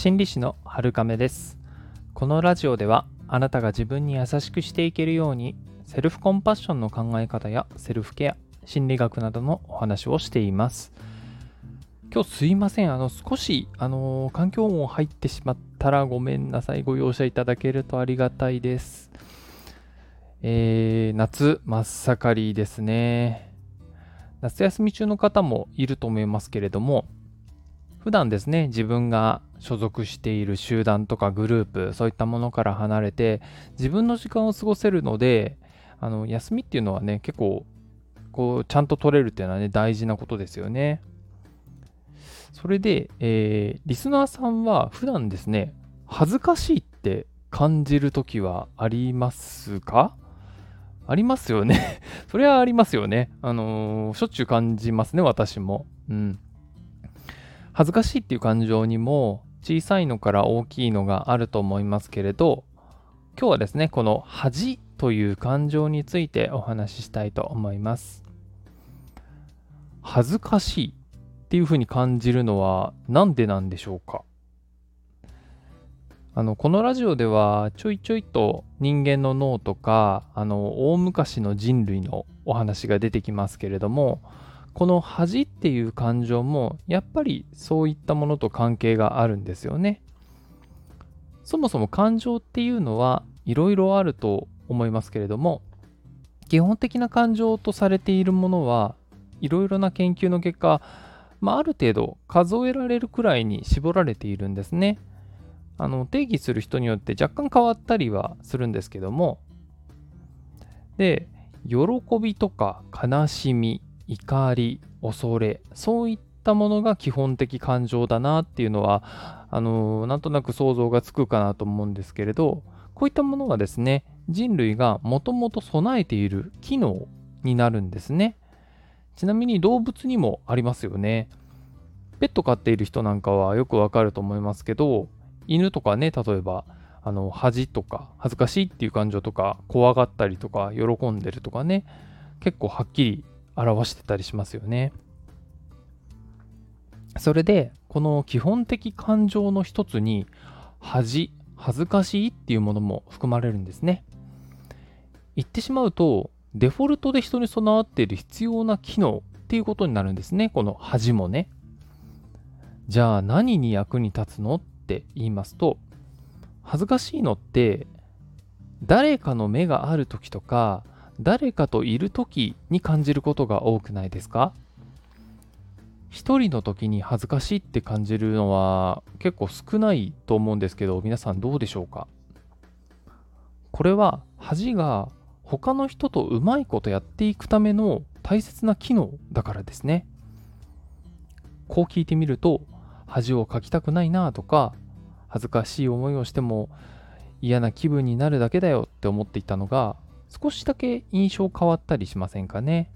心理師の春亀です。このラジオではあなたが自分に優しくしていけるようにセルフコンパッションの考え方やセルフケア心理学などのお話をしています。今日すいません。あの少しあの環境音入ってしまったらごめんなさい。ご容赦いただけるとありがたいです。えー、夏真っ盛りですね。夏休み中の方もいると思いますけれども普段ですね自分が所属している集団とかグループそういったものから離れて自分の時間を過ごせるのであの休みっていうのはね結構こうちゃんと取れるっていうのはね大事なことですよねそれで、えー、リスナーさんは普段ですね恥ずかしいって感じる時はありますか？ありますよね それはありますよね。あのー、しょっちゅう感じますね、私も。うん。恥ずかしいっていう感情にも小さいのから大きいのがあると思いますけれど今日はですねこの恥という感情についてお話ししたいと思います。恥ずかしいっていうふうに感じるのは何でなんでしょうか？あのこのラジオではちょいちょいと人間の脳とかあの大昔の人類のお話が出てきますけれどもこの恥っていう感情もやっぱりそういったものと関係があるんですよね。そもそも感情っていうのはいろいろあると思いますけれども基本的な感情とされているものはいろいろな研究の結果、まあ、ある程度数えられるくらいに絞られているんですね。あの定義する人によって若干変わったりはするんですけどもで喜びとか悲しみ怒り恐れそういったものが基本的感情だなっていうのはあの、なんとなく想像がつくかなと思うんですけれどこういったものはですね人類がもともと備えている機能になるんですね。ちなみに動物にもありますよね。ペット飼っている人なんかはよくわかると思いますけど犬とかね例えばあの恥とか恥ずかしいっていう感情とか怖がったりとか喜んでるとかね結構はっきり表してたりしますよね。それでこの基本的感情の一つに恥恥ずかしいっていうものも含まれるんですね。言ってしまうとデフォルトで人に備わっている必要な機能っていうことになるんですねこの恥もね。じゃあ何に役に立つのって言いますと恥ずかしいのって誰かの目がある時とか誰かといる時に感じることが多くないですか？一人の時に恥ずかしいって感じるのは結構少ないと思うんですけど皆さんどうでしょうか？これは恥が他の人とうまいことやっていくための大切な機能だからですね。こう聞いてみると恥をかきたくないなとか恥ずかしい思いをしても嫌な気分になるだけだよって思っていたのが少しだけ印象変わったりしませんかね？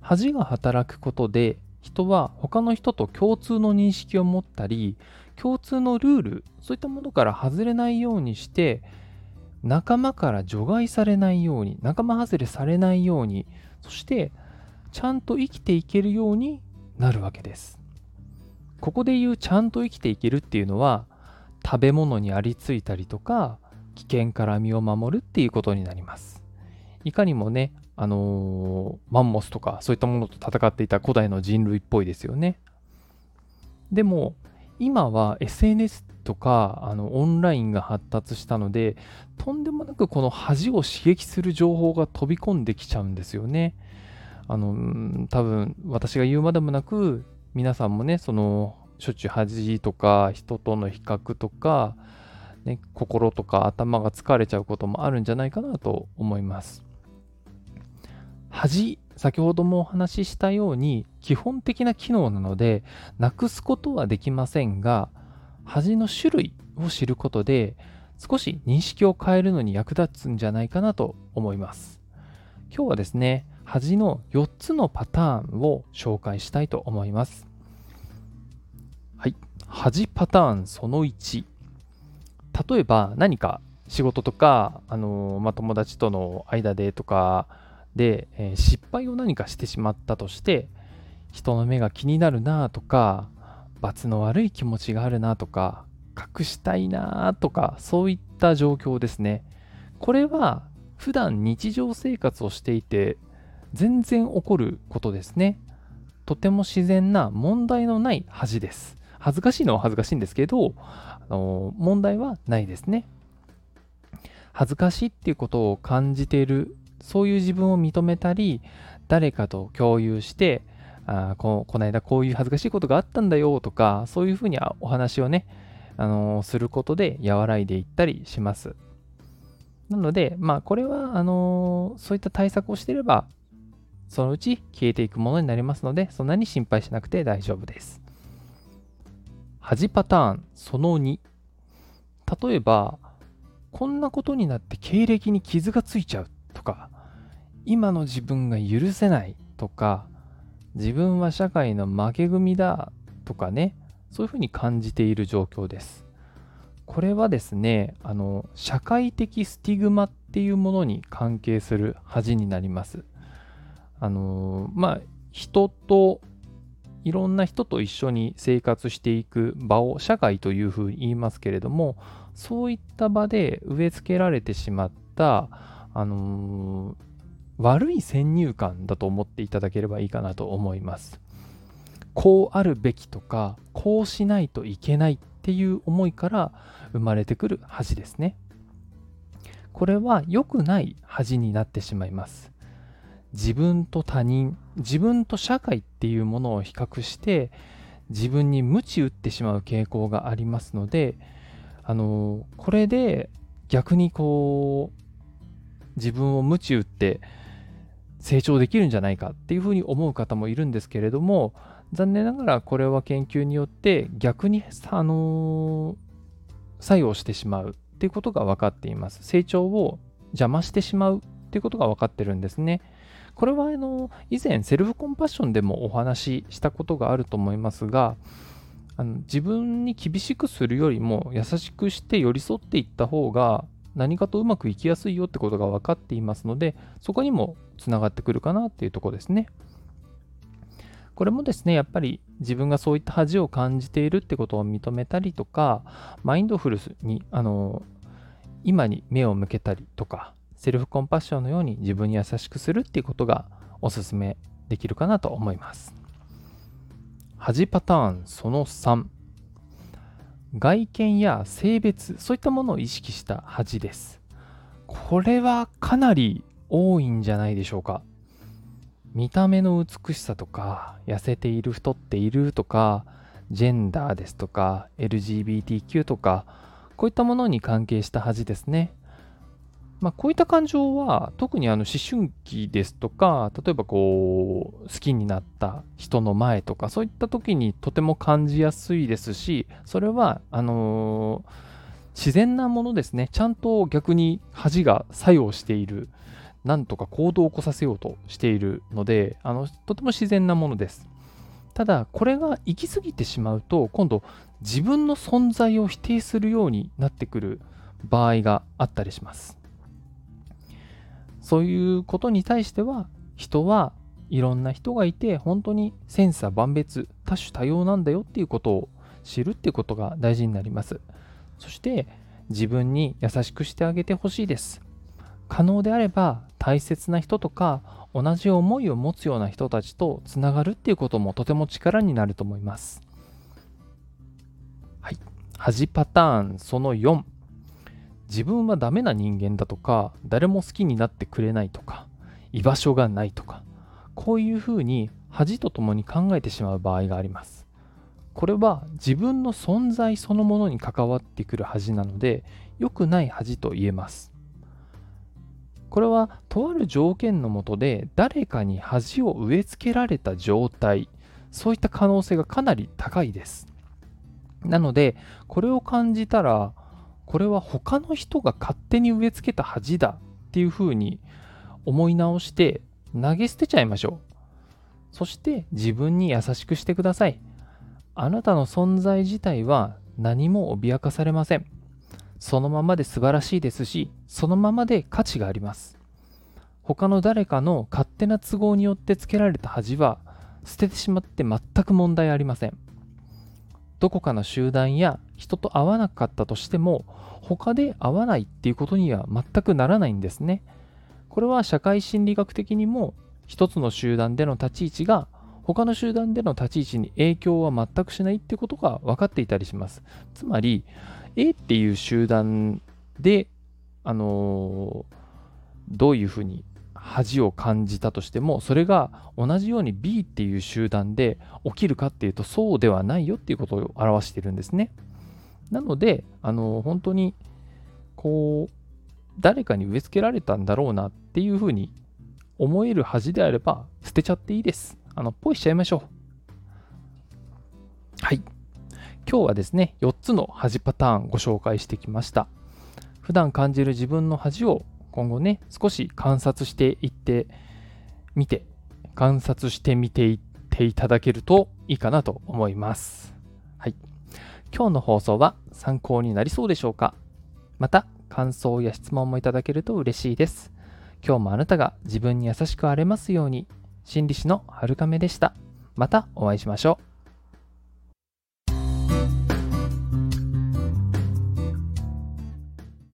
恥が働くことで人は他の人と共通の認識を持ったり共通のルールそういったものから外れないようにして仲間から除外されないように仲間外れされないようにそしてちゃんと生きていけるようになるわけです。ここで言うちゃんと生きていけるっていうのは食べ物にありついたりとか危険から身を守るっていうことになります。いかにもね、あのー、マンモスとかそういったものと戦っていた古代の人類っぽいですよね。でも今は SNS とかあのオンラインが発達したのでとんでもなくこの恥を刺激する情報が飛び込んできちゃうんですよね。あの多分私が言うまでもなく皆さんもねそのしょっちゅう恥とか人との比較とかね、心とか頭が疲れちゃうこともあるんじゃないかなと思います。恥、先ほどもお話ししたように基本的な機能なのでなくすことはできませんが恥の種類を知ることで少し認識を変えるのに役立つんじゃないかなと思います。今日はですね、恥の4つのパターンを紹介したいと思います。はい。恥パターンその1。例えば何か仕事とか、あのまあ、友達との間でとかで、えー、失敗を何かしてしまったとして人の目が気になるなとか罰の悪い気持ちがあるなとか隠したいなとかそういった状況ですね。これは普段日常生活をしていて全然起こることですね。とても自然な問題のない恥です。恥ずかしいのは恥ずかしいんですけどあの問題はないですね。恥ずかしいっていうことを感じているそういう自分を認めたり誰かと共有してあここの間こういう恥ずかしいことがあったんだよとかそういうふうにお話をね、あの、することで和らいでいったりします。なのでまあこれはあの、そういった対策をしていればそのうち消えていくものになりますのでそんなに心配しなくて大丈夫です。恥パターンその2例えばこんなことになって経歴に傷がついちゃうとか今の自分が許せないとか自分は社会の負け組だとかねそういうふうに感じている状況です。これはですねあの社会的スティグマっていうものに関係する恥になります。あのまあ人といろんな人と一緒に生活していく場を社会というふうに言いますけれどもそういった場で植え付けられてしまった、あのー、悪い先入観だと思っていただければいいかなと思います。こうあるべきとかこうしないといけないっていう思いから生まれてくる恥ですね。これは良くない恥になってしまいます。自分と他人、自分と社会っていうものを比較して自分に鞭打ってしまう傾向がありますので、あのこれで逆にこう自分を鞭打って成長できるんじゃないかっていうふうに思う方もいるんですけれども残念ながらこれは研究によって逆に、あの作用してしまうっていうことが分かっています。成長を邪魔してしまうっていうことが分かってるんですね。これはあの以前セルフコンパッションでもお話ししたことがあると思いますがあの自分に厳しくするよりも優しくして寄り添っていった方が何かとうまくいきやすいよってことが分かっていますのでそこにもつながってくるかなっていうとこですね。これもですねやっぱり自分がそういった恥を感じているってことを認めたりとかマインドフルスにあの今に目を向けたりとかセルフコンパッションのように自分に優しくするっていうことがおすすめできるかなと思います。恥パターンその3外見や性別そういったものを意識した恥です。これはかなり多いんじゃないでしょうか。見た目の美しさとか痩せている太っているとかジェンダーですとか LGBTQ とかこういったものに関係した恥ですね。まあ、こういった感情は特にあの思春期ですとか例えばこう好きになった人の前とかそういった時にとても感じやすいですしそれはあのー、自然なものですね。ちゃんと逆に恥が作用しているなんとか行動を起こさせようとしているのであのとても自然なものです。ただこれが行き過ぎてしまうと今度自分の存在を否定するようになってくる場合があったりします。そういうことに対しては人はいろんな人がいて本当に千差万別多種多様なんだよっていうことを知るっていうことが大事になります。そして自分に優しくしてあげてほしいです。可能であれば大切な人とか同じ思いを持つような人たちとつながるっていうこともとても力になると思います。はい。恥パターンその4自分はダメな人間だとか誰も好きになってくれないとか居場所がないとかこういうふうに恥とともに考えてしまう場合があります。これは自分の存在そのものに関わってくる恥なので良くない恥と言えます。これはとある条件のもとで誰かに恥を植え付けられた状態そういった可能性がかなり高いです。なのでこれを感じたらこれは他の人が勝手に植え付けた恥だっていうふうに思い直して投げ捨てちゃいましょう。そして自分に優しくしてください。あなたの存在自体は何も脅かされません。そのままで素晴らしいですし、そのままで価値があります。他の誰かの勝手な都合によってつけられた恥は捨ててしまって全く問題ありません。どこかの集団や人と会わなかったとしても他で会わないっていうことには全くならないんですね。これは社会心理学的にも一つの集団での立ち位置が他の集団での立ち位置に影響は全くしないってことが分かっていたりします。つまり A っていう集団で、あのー、どういうふうに恥を感じたとしてもそれが同じように B っていう集団で起きるかっていうとそうではないよっていうことを表してるんですね。なので、あの本当にこう誰かに植え付けられたんだろうなっていうふうに思える恥であれば捨てちゃっていいです。あのポイしちゃいましょう。はい。今日はですね、4つの恥パターンご紹介してきました。普段感じる自分の恥を今後ね、少し観察していってみて、観察してみていっていただけるといいかなと思います。はい。今日の放送は参考になりそうでしょうか？また、感想や質問もいただけると嬉しいです。今日もあなたが自分に優しくあれますように、心理師のはるかめでした。またお会いしましょう。